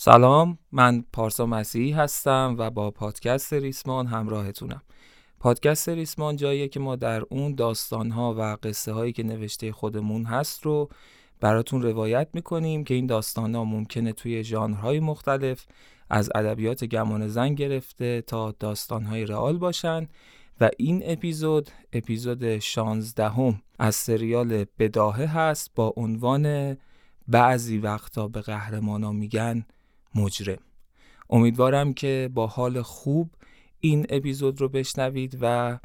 سلام من پارسا مسیحی هستم و با پادکست ریسمان همراهتونم. پادکست ریسمان جاییه که ما در اون داستانها و قصه هایی که نوشته خودمون هست رو براتون روایت می‌کنیم که این داستان ها ممکنه توی ژانرهای مختلف از ادبیات گمان زن گرفته تا داستانهای رئال باشن و این اپیزود اپیزود 16 هم از سریال بداهه هست با عنوان بعضی وقتا به قهرمانا میگن مجرم. امیدوارم که با حال خوب این اپیزود رو بشنوید و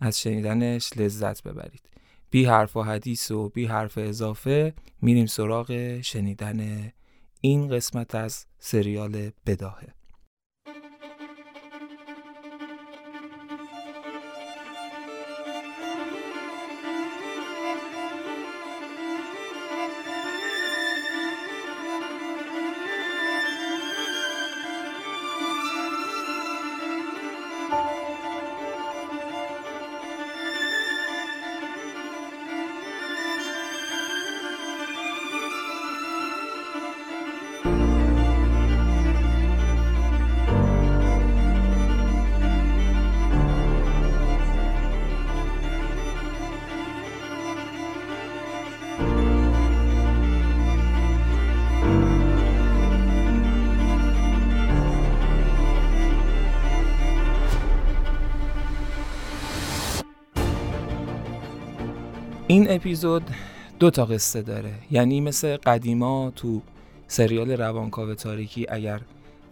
از شنیدنش لذت ببرید. بی حرف و حدیث و بی حرف اضافه میریم سراغ شنیدن این قسمت از سریال بداهه. این اپیزود دو تا قصه داره. یعنی مثل قدیما تو سریال روانکاو تاریکی اگر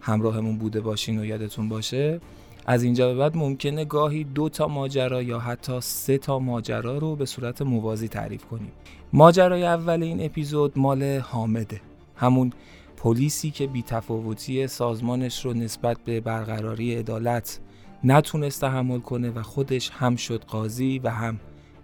همراهمون بوده باشین و یادتون باشه از اینجا به بعد ممکنه گاهی دو تا ماجرا یا حتی سه تا ماجرا رو به صورت موازی تعریف کنیم. ماجرای اول این اپیزود مال حامده. همون پلیسی که بیتفاوتی سازمانش رو نسبت به برقراری عدالت نتونست تحمل کنه و خودش هم شد قاضی و هم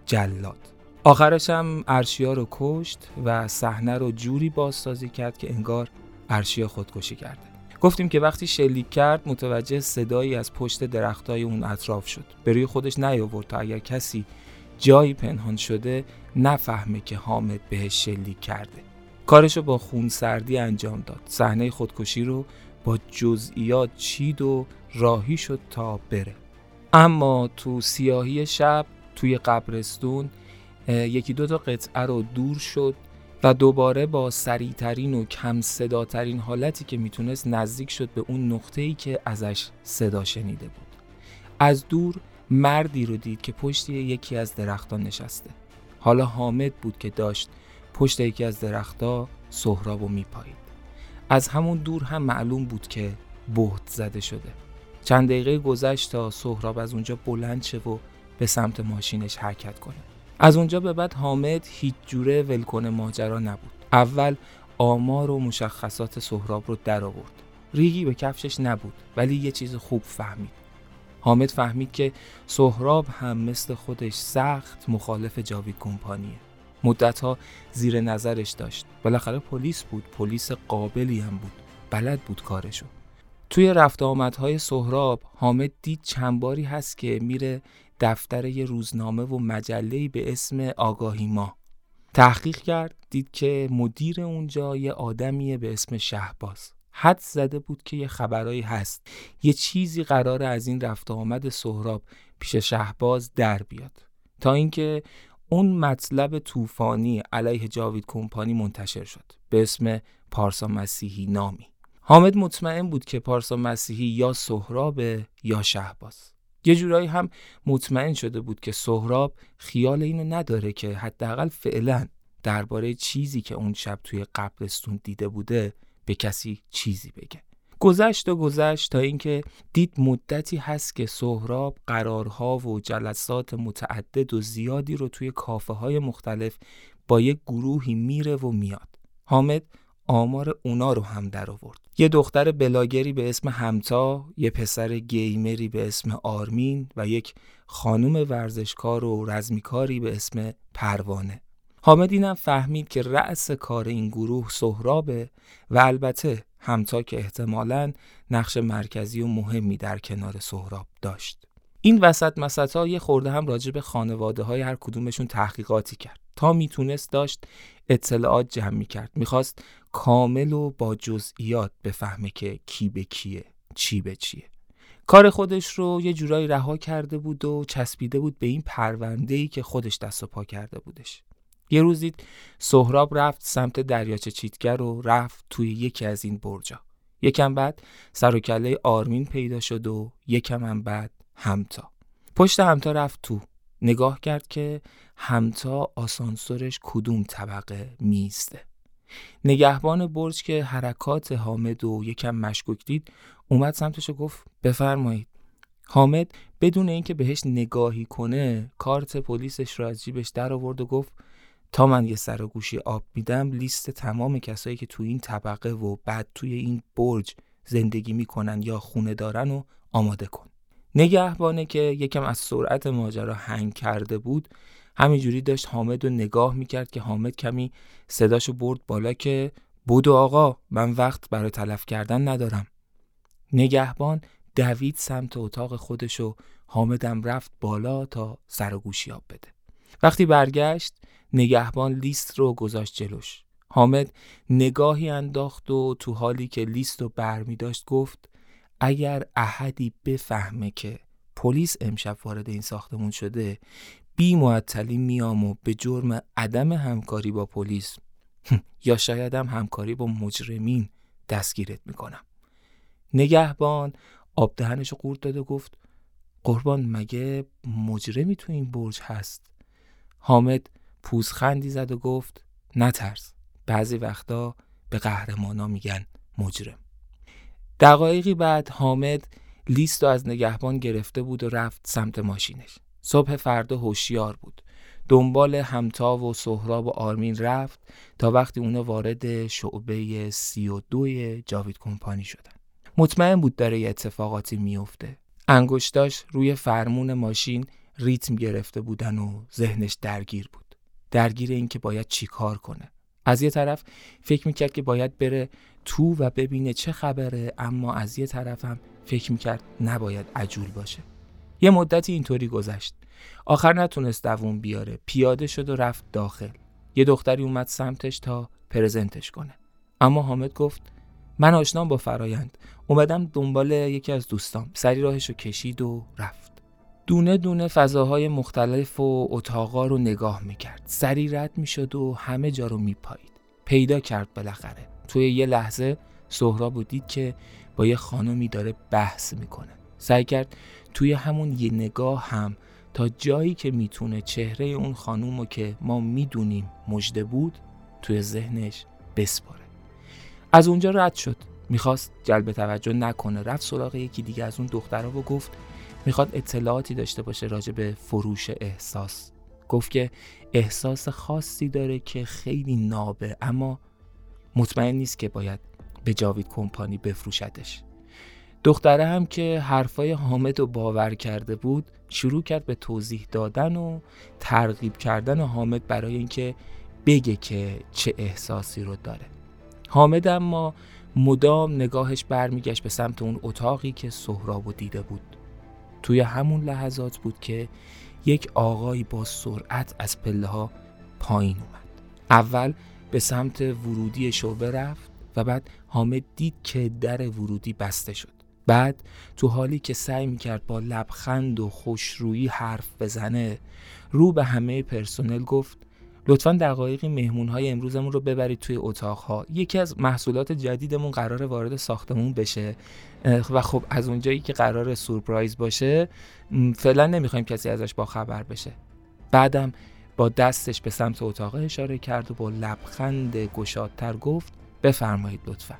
جلاد. آخرش هم ارشیا رو کشت و صحنه رو جوری بازسازی کرد که انگار ارشیا خودکشی کرده. گفتیم که وقتی شلیک کرد متوجه صدایی از پشت درختای اون اطراف شد. به روی خودش نیاورد تا اگر کسی جایی پنهان شده نفهمه که حامد بهش شلیک کرده. کارشو با خون سردی انجام داد. صحنه خودکشی رو با جزئیات چید و راهی شد تا بره. اما تو سیاهی شب توی قبرستون یکی دو تا قطعه رو دور شد و دوباره با سریعترین و کم صداترین حالتی که می‌تونست نزدیک شد به اون نقطه ای که ازش صدا شنیده بود. از دور مردی رو دید که پشت یکی از درختان نشسته. حالا حامد بود که داشت پشت یکی از درختها سهراب و میپایید از همون دور هم معلوم بود که بهت زده شده. چند دقیقه گذشت تا سهراب از اونجا بلند شه و به سمت ماشینش حرکت کنه. از اونجا به بعد حامد هیچ جوره ولکن ماجرا نبود. اول آمار و مشخصات سهراب رو در آورد. ریگی به کفشش نبود ولی یه چیز خوب فهمید. حامد فهمید که سهراب هم مثل خودش سخت مخالف جاوید کمپانیه. مدتها زیر نظرش داشت. بالاخره پلیس بود پلیس قابلی هم بود. بلد بود کارشو. توی رفت آمدهای سهراب حامد دید چند باری هست که میره دفتر یه روزنامه و مجله‌ای به اسم آگاهی ما. تحقیق کرد دید که مدیر اونجا یه آدمیه به اسم شهباز. حد زده بود که یه خبرایی هست. یه چیزی قرار از این رفت آمد سهراب پیش شهباز در بیاد. تا اینکه اون مطلب طوفانی علیه جاوید کمپانی منتشر شد. به اسم پارسا مسیحی نامی. حامد مطمئن بود که پارسا مسیحی یا سهراب یا شهباز. یه جورایی هم مطمئن شده بود که سهراب خیال اینو نداره که حداقل فعلا درباره چیزی که اون شب توی قبرستون دیده بوده به کسی چیزی بگه. گذشت و گذشت تا اینکه دید مدتی هست که سهراب قرارها و جلسات متعدد و زیادی رو توی کافه های مختلف با یک گروهی میره و میاد. حامد آمار اونا رو هم در آورد یه دختر بلاگری به اسم همتا یه پسر گیمری به اسم آرمین و یک خانم ورزشکار و رزمیکاری به اسم پروانه. حامد اینم فهمید که رأس کار این گروه سهرابه و البته همتا که احتمالا نقش مرکزی و مهمی در کنار سهراب داشت. این وسط مسط ها یه خورده هم راجع به خانواده های هر کدومشون تحقیقاتی کرد. تا می‌تونست داشت اطلاعات جمع می‌کرد. می‌خواست کامل و با جزئیات بفهمه که کی به کیه چی به چیه. کار خودش رو یه جورایی رها کرده بود و چسبیده بود به این پرونده ای که خودش دست و پا کرده بودش. یه روزی سهراب رفت سمت دریاچه چیتگر و رفت توی یکی از این برجا یکم بعد سر و کله آرمین پیدا شد و یکم هم بعد همتا. پشت همتا رفت تو. نگاه کرد که همتا آسانسورش کدوم طبقه میسته نگهبان برج که حرکات حامد و یکم مشکوک دید اومد سمتش و گفت بفرمایید. حامد بدون اینکه بهش نگاهی کنه کارت پلیسش رو از جیبش در آورد و گفت تا من یه سر و گوشی آب میدم لیست تمام کسایی که توی این طبقه و بعد توی این برج زندگی می‌کنن یا خونه دارن و آماده کن. نگهبانه که یکم از سرعت ماجرا هنگ کرده بود همینجوری داشت حامد رو نگاه می‌کرد که حامد کمی صداشو برد بالا که بودو آقا من وقت برای تلف کردن ندارم. نگهبان دوید سمت اتاق خودش و حامدم رفت بالا تا سر و گوشی آب بده. وقتی برگشت نگهبان لیست رو گذاشت جلوش. حامد نگاهی انداخت و تو حالی که لیست رو برمی داشت گفت اگر احدی بفهمه که پلیس امشب وارد این ساختمون شده بی معطلی میام و به جرم عدم همکاری با پلیس یا شاید هم همکاری با مجرمین دستگیرت می‌کنم. نگهبان آب دهنش قورت داد و گفت قربان مگه مجرمی تو این برج هست؟ حامد پوزخندی زد و گفت نترس بعضی وقتا به قهرمانا میگن مجرم. دقایقی بعد حامد لیست رو از نگهبان گرفته بود و رفت سمت ماشینش. صبح فردا هوشیار بود. دنبال همتا و سهراب و آرمین رفت تا وقتی اونا وارد شعبه سی و دوی جاوید کمپانی شدن. مطمئن بود داره یه اتفاقاتی میفته انگشتاش روی فرمون ماشین ریتم گرفته بودن و ذهنش درگیر بود. درگیر این که باید چی کار کنه. از یه طرف فکر می‌کرد که باید بره تو و ببینه چه خبره اما از یه طرف هم فکر می‌کرد نباید عجول باشه. یه مدتی اینطوری گذشت. آخر نتونست دووم بیاره. پیاده شد و رفت داخل. یه دختری اومد سمتش تا پرزنتش کنه. اما حامد گفت من آشنام با فرایند. اومدم دنبال یکی از دوستام. سری راهش رو کشید و رفت. دونه دونه فضاهای مختلف و اتاقا رو نگاه می‌کرد. سری رد می‌شد و همه جا رو میپایید. پیدا کرد بالاخره. توی یه لحظه سهراب دید که با یه خانمی داره بحث می‌کنه. سعی کرد توی همون یه نگاه هم تا جایی که می‌تونه چهره اون خانوم رو که ما می‌دونیم مجده بود توی ذهنش بسپاره. از اونجا رد شد. می‌خواست جلب توجه نکنه. رفت سراغ یکی دیگه از اون دخترها و گفت می‌خواد اطلاعاتی داشته باشه راجع به فروش احساس. گفت که احساس خاصی داره که خیلی نابه اما مطمئن نیست که باید به جاوید کمپانی بفروشدش. دختره هم که حرفای حامد رو باور کرده بود شروع کرد به توضیح دادن و ترغیب کردن حامد برای اینکه بگه که چه احساسی رو داره. حامد اما مدام نگاهش برمیگشت به سمت اون اتاقی که سهراب دیده بود. توی همون لحظات بود که یک آقایی با سرعت از پله ها پایین اومد. اول به سمت ورودی شعبه رفت و بعد حامد دید که در ورودی بسته شد. بعد تو حالی که سعی می‌کرد با لبخند و خوشرویی حرف بزنه رو به همه پرسنل گفت لطفا دقایقی مهمون های امروزمون رو ببرید توی اتاق یکی از محصولات جدیدمون قرار وارد ساختمون بشه. و خب از اونجایی که قرار سورپرایز باشه فعلا نمی‌خوایم کسی ازش با خبر بشه. بعدم با دستش به سمت اتاق اشاره کرد و با لبخند گشادتر گفت بفرمایید لطفا.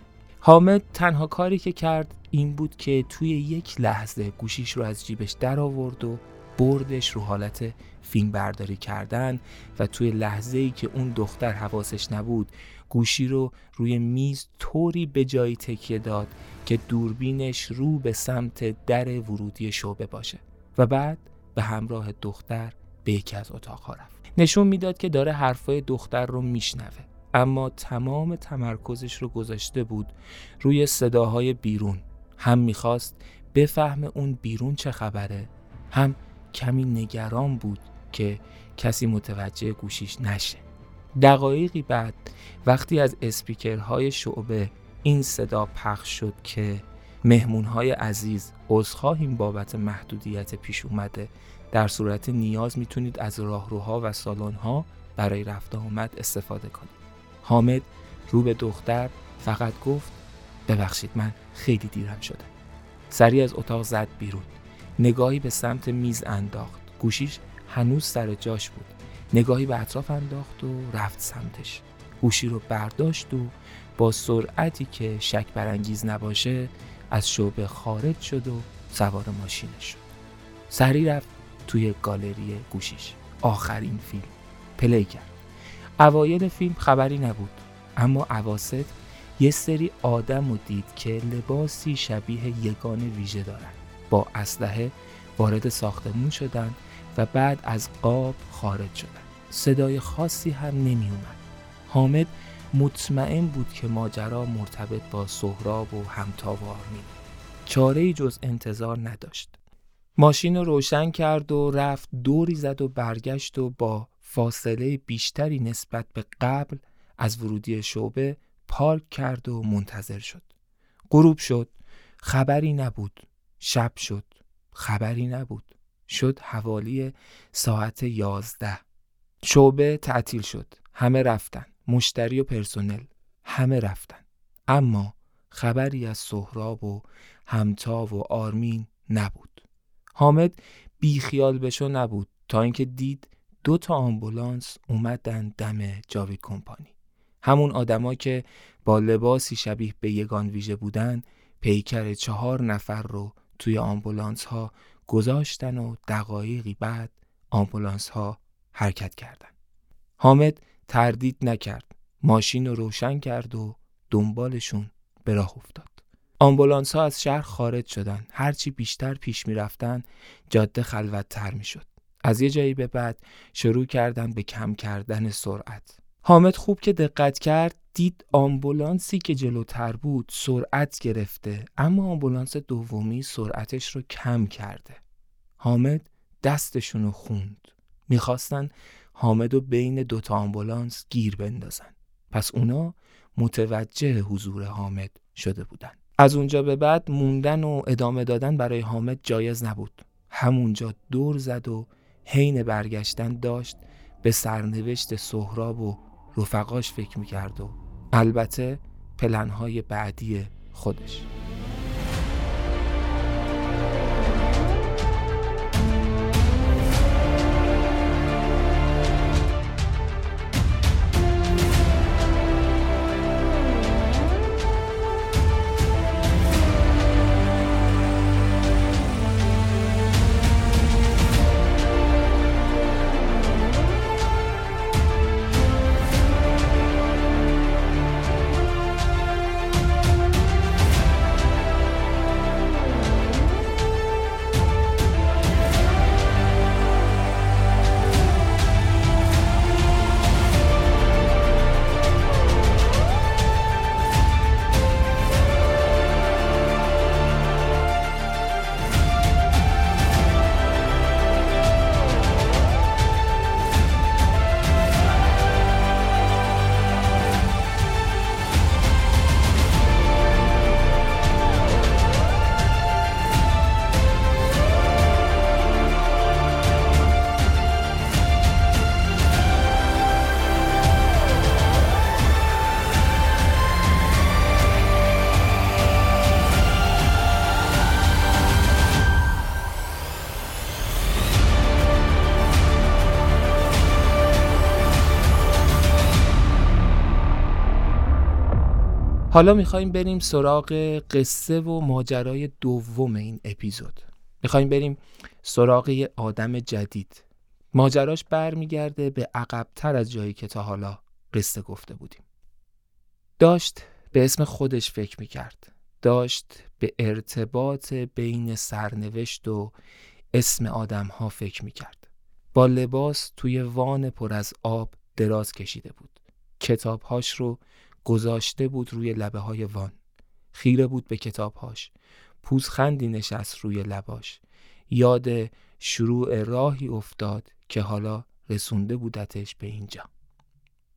حامد تنها کاری که کرد این بود که توی یک لحظه گوشیش رو از جیبش در آورد و بردش رو حالت فیلم برداری کردن و توی لحظه ای که اون دختر حواسش نبود گوشی رو روی میز طوری به جایی تکیه داد که دوربینش رو به سمت در ورودی شعبه باشه و بعد به همراه دختر به یکی از اتاقها رفت. نشون می‌داد که داره حرفای دختر رو میشنوه. اما تمام تمرکزش رو گذاشته بود روی صداهای بیرون. هم می‌خواست بفهم اون بیرون چه خبره هم کمی نگران بود که کسی متوجه گوشیش نشه. دقایقی بعد وقتی از اسپیکرهای شعبه این صدا پخش شد که مهمونهای عزیز عذرخواهیم بابت محدودیت پیش اومده در صورت نیاز می‌تونید از راهروها و سالن‌ها برای رفت آمد استفاده کنید. حامد رو به دختر فقط گفت ببخشید من خیلی دیرم شده. سری از اتاق زد بیرون. نگاهی به سمت میز انداخت. گوشیش هنوز سر جاش بود. نگاهی به اطراف انداخت و رفت سمتش. گوشی رو برداشت و با سرعتی که شک برانگیز نباشه از شعبه خارج شد و سوار ماشینش شد. سری رفت توی گالری گوشیش. آخرین فیلم. پلی کرد. اوایل فیلم خبری نبود اما عواست یه سری آدم و دید که لباسی شبیه یگان ویژه دارن. با اسلحه وارد ساختمون شدن و بعد از قاب خارج شدن. صدای خاصی هم نمی اومد. حامد مطمئن بود که ماجرا مرتبط با سهراب و همتا و آرمین چاره جز انتظار نداشت. ماشین رو روشن کرد و رفت دوری زد و برگشت و با فاصله بیشتری نسبت به قبل از ورودی شعبه پارک کرد و منتظر شد. غروب شد. خبری نبود. شب شد. خبری نبود. شد حوالی ساعت یازده. شعبه تعطیل شد. همه رفتن. مشتری و پرسنل. همه رفتن. اما خبری از سهراب و همتا و آرمین نبود. حامد بیخیال بشو نبود. تا اینکه دید دو تا آمبولانس اومدن دم جاوید کمپانی. همون آدما که با لباسی شبیه به یگان ویژه بودن پیکر چهار نفر رو توی آمبولانس ها گذاشتن و دقایقی بعد آمبولانس ها حرکت کردن. حامد تردید نکرد ماشین رو روشن کرد و دنبالشون به راه افتاد. آمبولانس ها از شهر خارج شدن هرچی بیشتر پیش می رفتن جاده خلوت تر می شد از یه جایی به بعد شروع کردن به کم کردن سرعت. حامد خوب که دقت کرد دید آمبولانسی که جلوتر بود سرعت گرفته اما آمبولانس دومی سرعتش رو کم کرده. حامد دستشون رو خوند. می‌خواستن حامد و بین دوتا آمبولانس گیر بندازن. پس اونا متوجه حضور حامد شده بودن. از اونجا به بعد موندن و ادامه دادن برای حامد جایز نبود. همونجا دور زد و حین برگشتن داشت به سرنوشت سهراب و رفقاش فکر می‌کرد و البته پلنهای بعدی خودش. حالا می‌خوایم بریم سراغ قصه و ماجرای دوم این اپیزود. می‌خوایم بریم سراغ آدم جدید. ماجراش برمیگرده به عقبتر از جایی که تا حالا قصه گفته بودیم. داشت به اسم خودش فکر می‌کرد. داشت به ارتباط بین سرنوشت و اسم آدم ها فکر می‌کرد. با لباس توی وان پر از آب دراز کشیده بود. کتابهاش رو گذاشته بود روی لبه های وان. خیره بود به کتابهاش. پوزخندی نشست روی لباش. یاد شروع راهی افتاد که حالا رسونده بودتش به اینجا.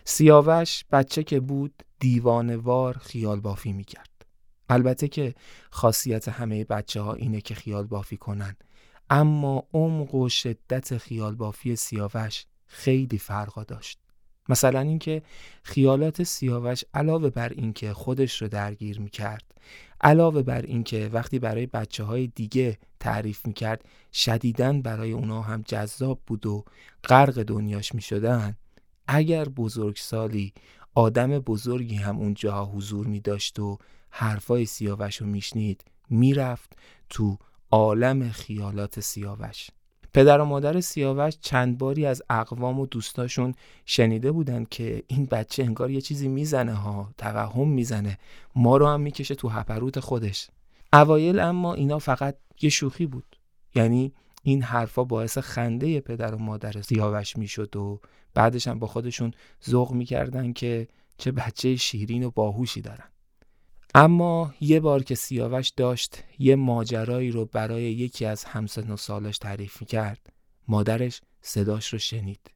سیاوش بچه که بود دیوانوار خیال بافی می‌کرد. البته که خاصیت همه بچه ها اینه که خیال بافی کنن. اما عمق و شدت خیال بافی سیاوش خیلی فرقا داشت. مثلا اینکه خیالات سیاوش علاوه بر اینکه خودش رو درگیر می‌کرد علاوه بر اینکه وقتی برای بچه های دیگه تعریف می‌کرد شدیدن برای اونا هم جذاب بود و غرق دنیاش می‌شدن اگر بزرگسالی آدم بزرگی هم اونجا حضور می داشت و حرفای سیاوش رو میشنید می‌رفت تو عالم خیالات سیاوش. پدر و مادر سیاوش چند باری از اقوام و دوستاشون شنیده بودن که این بچه انگار یه چیزی می‌زنه ها توهم می‌زنه. ما رو هم می‌کشه تو هپروت خودش. اوایل اما اینا فقط یه شوخی بود. یعنی این حرفا باعث خنده پدر و مادر سیاوش می‌شد و بعدش هم با خودشون ذوق می‌کردن که چه بچه شیرین و باهوشی دارن. اما یه بار که سیاوش داشت یه ماجرایی رو برای یکی از همسن و سالش تعریف کرد مادرش صداش رو شنید.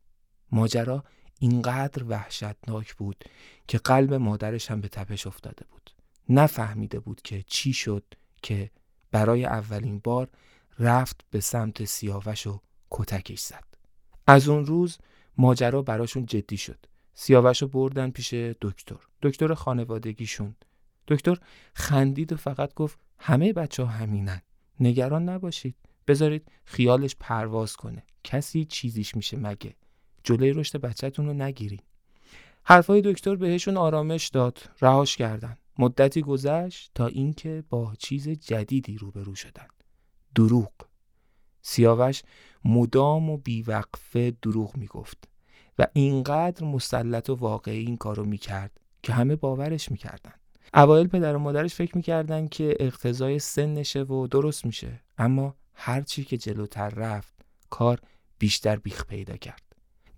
ماجرا اینقدر وحشتناک بود که قلب مادرش هم به تپش افتاده بود. نفهمیده بود که چی شد که برای اولین بار رفت به سمت سیاوش و کتکش زد. از اون روز ماجرا براشون جدی شد. سیاوش رو بردن پیش دکتر. دکتر خانوادگیشون. دکتر خندید و فقط گفت همه بچه ها همینن. نگران نباشید. بذارید خیالش پرواز کنه. کسی چیزیش میشه مگه. جلوی رشد بچهتون رو نگیرین حرفای دکتر بهشون آرامش داد. رهاش کردن. مدتی گذشت تا اینکه با چیز جدیدی روبرو شدن. دروغ. سیاوش مدام و بیوقفه دروغ می‌گفت و اینقدر مسلط و واقعی این کارو می‌کرد که همه باورش می‌کردن. اوایل پدر و مادرش فکر می‌کردن که اقتضای سنشه و درست میشه اما هرچی که جلوتر رفت کار بیشتر بیخ پیدا کرد.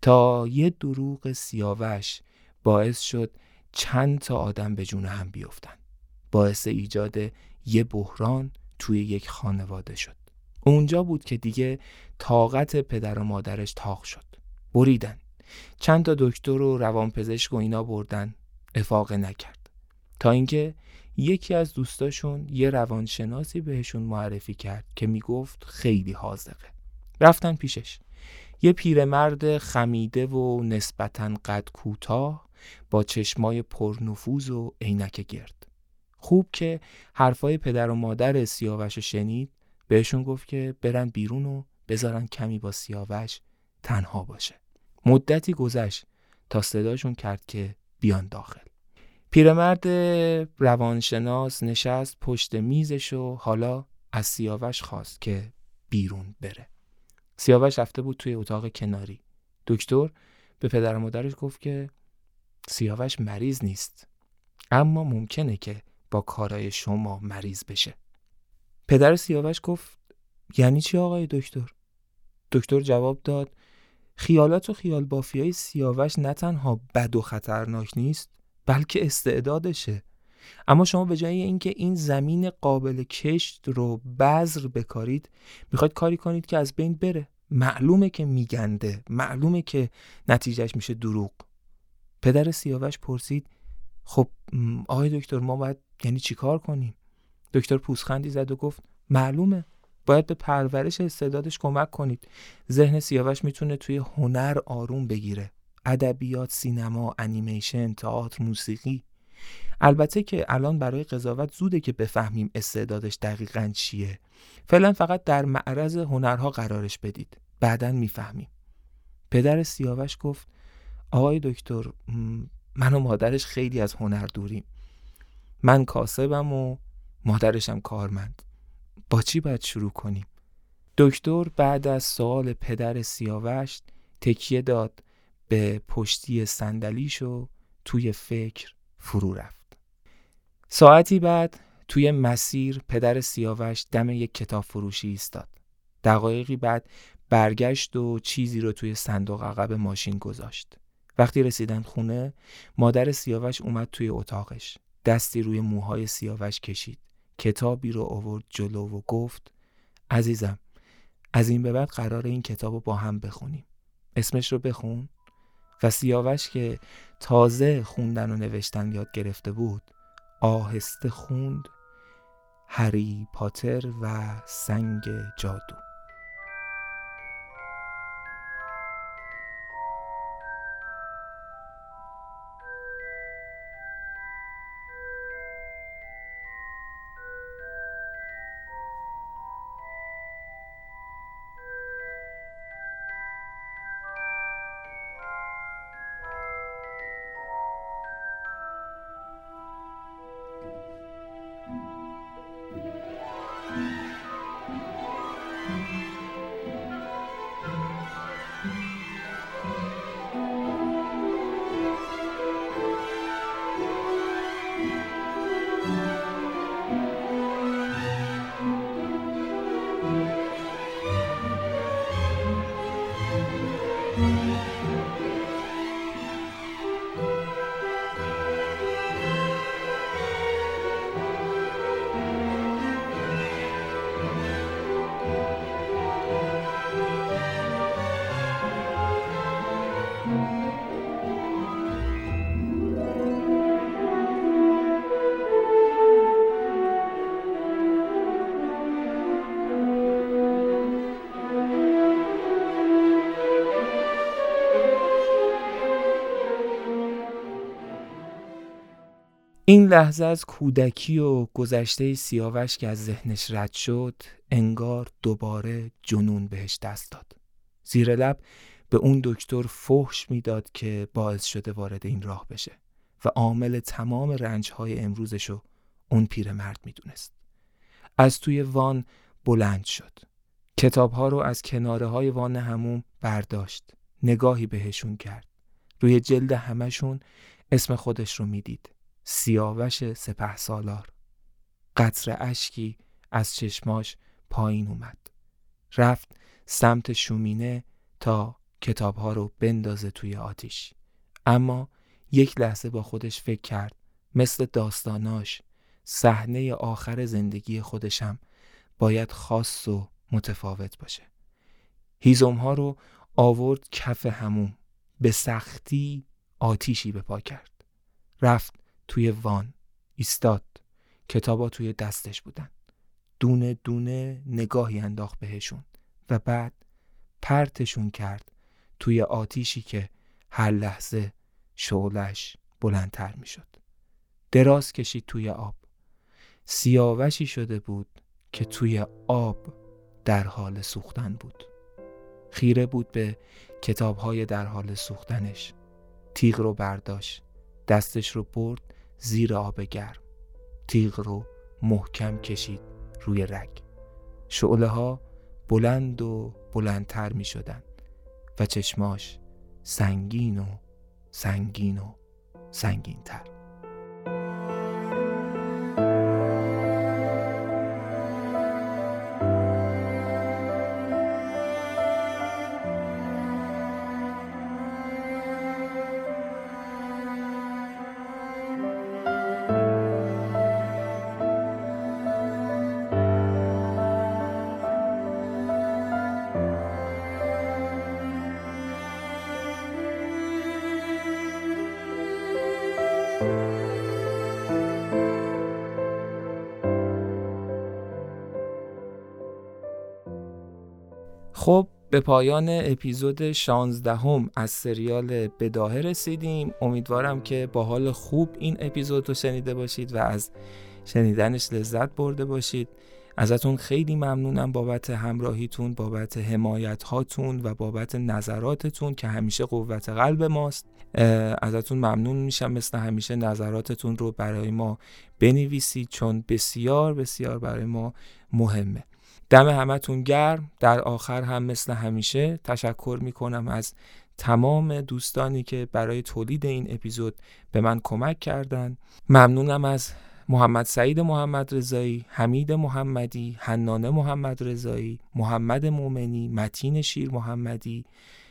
تا یه دروغ سیاوش باعث شد چند تا آدم به جون هم بیفتن. باعث ایجاد یه بحران توی یک خانواده شد. اونجا بود که دیگه طاقت پدر و مادرش تاق شد. بریدن. چند تا دکتر و روانپزشک و اینا بردن. افاق نکرد. تا اینکه یکی از دوستاشون یه روانشناسی بهشون معرفی کرد که می‌گفت خیلی حاضقه رفتن پیشش. یه پیرمرد خمیده و نسبتا قد کوتاه با چشمای پرنفوذ و عینک گرد. خوب که حرفای پدر و مادر سیاوش شنید بهشون گفت که برن بیرون و بذارن کمی با سیاوش تنها باشه. مدتی گذشت تا صداشون کرد که بیان داخل. پیرمرد روانشناس نشست پشت میزش و حالا از سیاوش خواست که بیرون بره. سیاوش رفته بود توی اتاق کناری. دکتر به پدر مادرش گفت که سیاوش مریض نیست اما ممکنه که با کارای شما مریض بشه. پدر سیاوش گفت یعنی چی آقای دکتر؟ دکتر جواب داد خیالات و خیال بافی های سیاوش نه تنها بد و خطرناک نیست بلکه استعدادشه. اما شما به جای اینکه این زمین قابل کشت رو بذر بکارید می‌خواید کاری کنید که از بین بره. معلومه که میگنده. معلومه که نتیجهش میشه دروغ. پدر سیاوش پرسید خب آقای دکتر ما باید یعنی چیکار کنیم؟ دکتر پوسخندی زد و گفت معلومه. باید به پرورش استعدادش کمک کنید. ذهن سیاوش می‌تونه توی هنر آروم بگیره. ادبیات سینما انیمیشن تئاتر موسیقی. البته که الان برای قضاوت زوده که بفهمیم استعدادش دقیقا چیه. فعلا فقط در معرض هنرها قرارش بدید. بعدا می‌فهمیم. پدر سیاوش گفت آقای دکتر من و مادرش خیلی از هنر دوریم. من کاسبم و مادرشم کارمند. با چی باید شروع کنیم؟ دکتر بعد از سوال پدر سیاوش تکیه داد. به پشتی صندلیش و توی فکر فرو رفت. ساعتی بعد توی مسیر پدر سیاوش دم یک کتاب فروشی ایستاد. دقایقی بعد برگشت و چیزی رو توی صندوق عقب ماشین گذاشت. وقتی رسیدن خونه مادر سیاوش اومد توی اتاقش. دستی روی موهای سیاوش کشید. کتابی رو آورد جلو و گفت عزیزم از این به بعد قرار این کتاب رو با هم بخونیم. اسمش رو بخون. و سیاوش که تازه خوندن و نوشتن یاد گرفته بود آهسته خوند هری پاتر و سنگ جادو. این لحظه از کودکی و گذشته سیاوش که از ذهنش رد شد انگار دوباره جنون بهش دست داد. زیر لب به اون دکتر فحش می‌داد که باعث شده وارد این راه بشه و عامل تمام رنجهای امروزشو اون پیرمرد می‌دونست. از توی وان بلند شد. کتابها رو از کناره های وان هموم برداشت. نگاهی بهشون کرد. روی جلد همشون اسم خودش رو می‌دید. سیاوش سپه سالار قطر اشکی از چشماش پایین اومد. رفت سمت شومینه تا کتابها رو بندازه توی آتیش. اما یک لحظه با خودش فکر کرد مثل داستاناش صحنه آخر زندگی خودشم باید خاص و متفاوت باشه. هیزم ها رو آورد کف هموم به سختی آتیشی به پا کرد. رفت توی وان ایستاد. کتابا توی دستش بودن. دونه دونه نگاهی انداخت بهشون و بعد پرتشون کرد توی آتیشی که هر لحظه شعلش بلندتر می شد. دراز کشید توی آب. سیاوشی شده بود که توی آب در حال سوختن بود. خیره بود به کتابهای در حال سوختنش. تیغ رو برداشت. دستش رو برد. زیر آب گرم. تیغ رو محکم کشید روی رگ. شعله ها بلند و بلندتر می شدن و چشماش سنگین و سنگین و سنگین خب به پایان اپیزود 16 هم از سریال بداهه رسیدیم. امیدوارم که با حال خوب این اپیزود رو شنیده باشید و از شنیدنش لذت برده باشید. ازتون خیلی ممنونم بابت همراهیتون بابت حمایت هاتون و بابت نظراتتون که همیشه قوت قلب ماست. ازتون ممنون میشم مثل همیشه نظراتتون رو برای ما بنویسید چون بسیار بسیار برای ما مهمه. دم همتون گرم. در آخر هم مثل همیشه تشکر می‌کنم از تمام دوستانی که برای تولید این اپیزود به من کمک کردند ممنونم از محمد سعید محمد رضایی، حمید محمدی، حنانه محمد رضایی، محمد مومنی، متین شیر محمدی،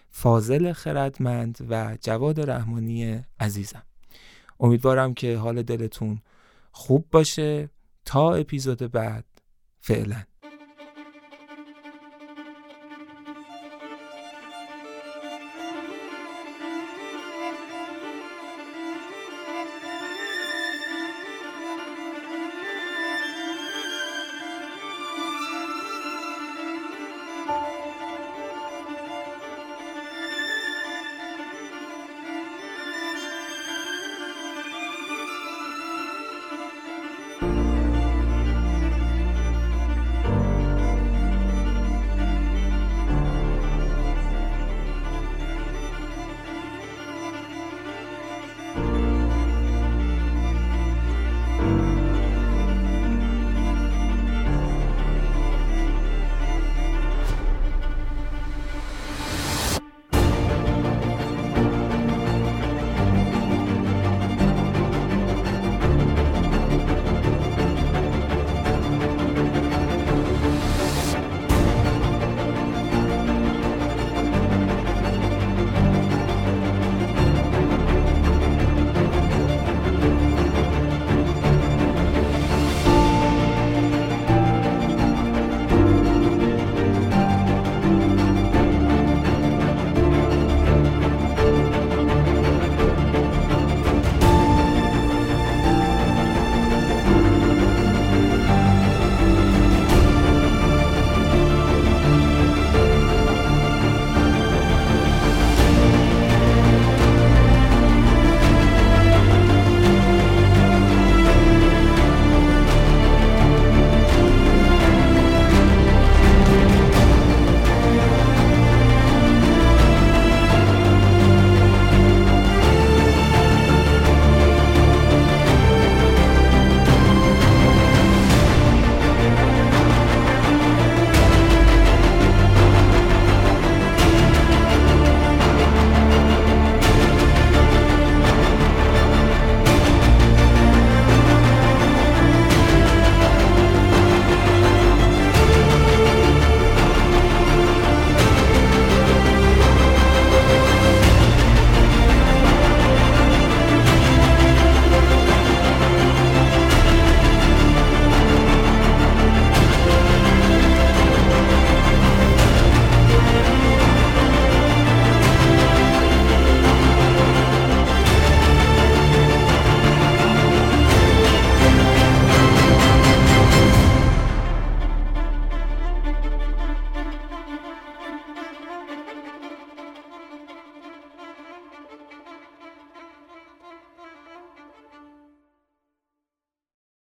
فاضل خردمند و جواد رحمانی عزیزم. امیدوارم که حال دلتون خوب باشه تا اپیزود بعد فعلا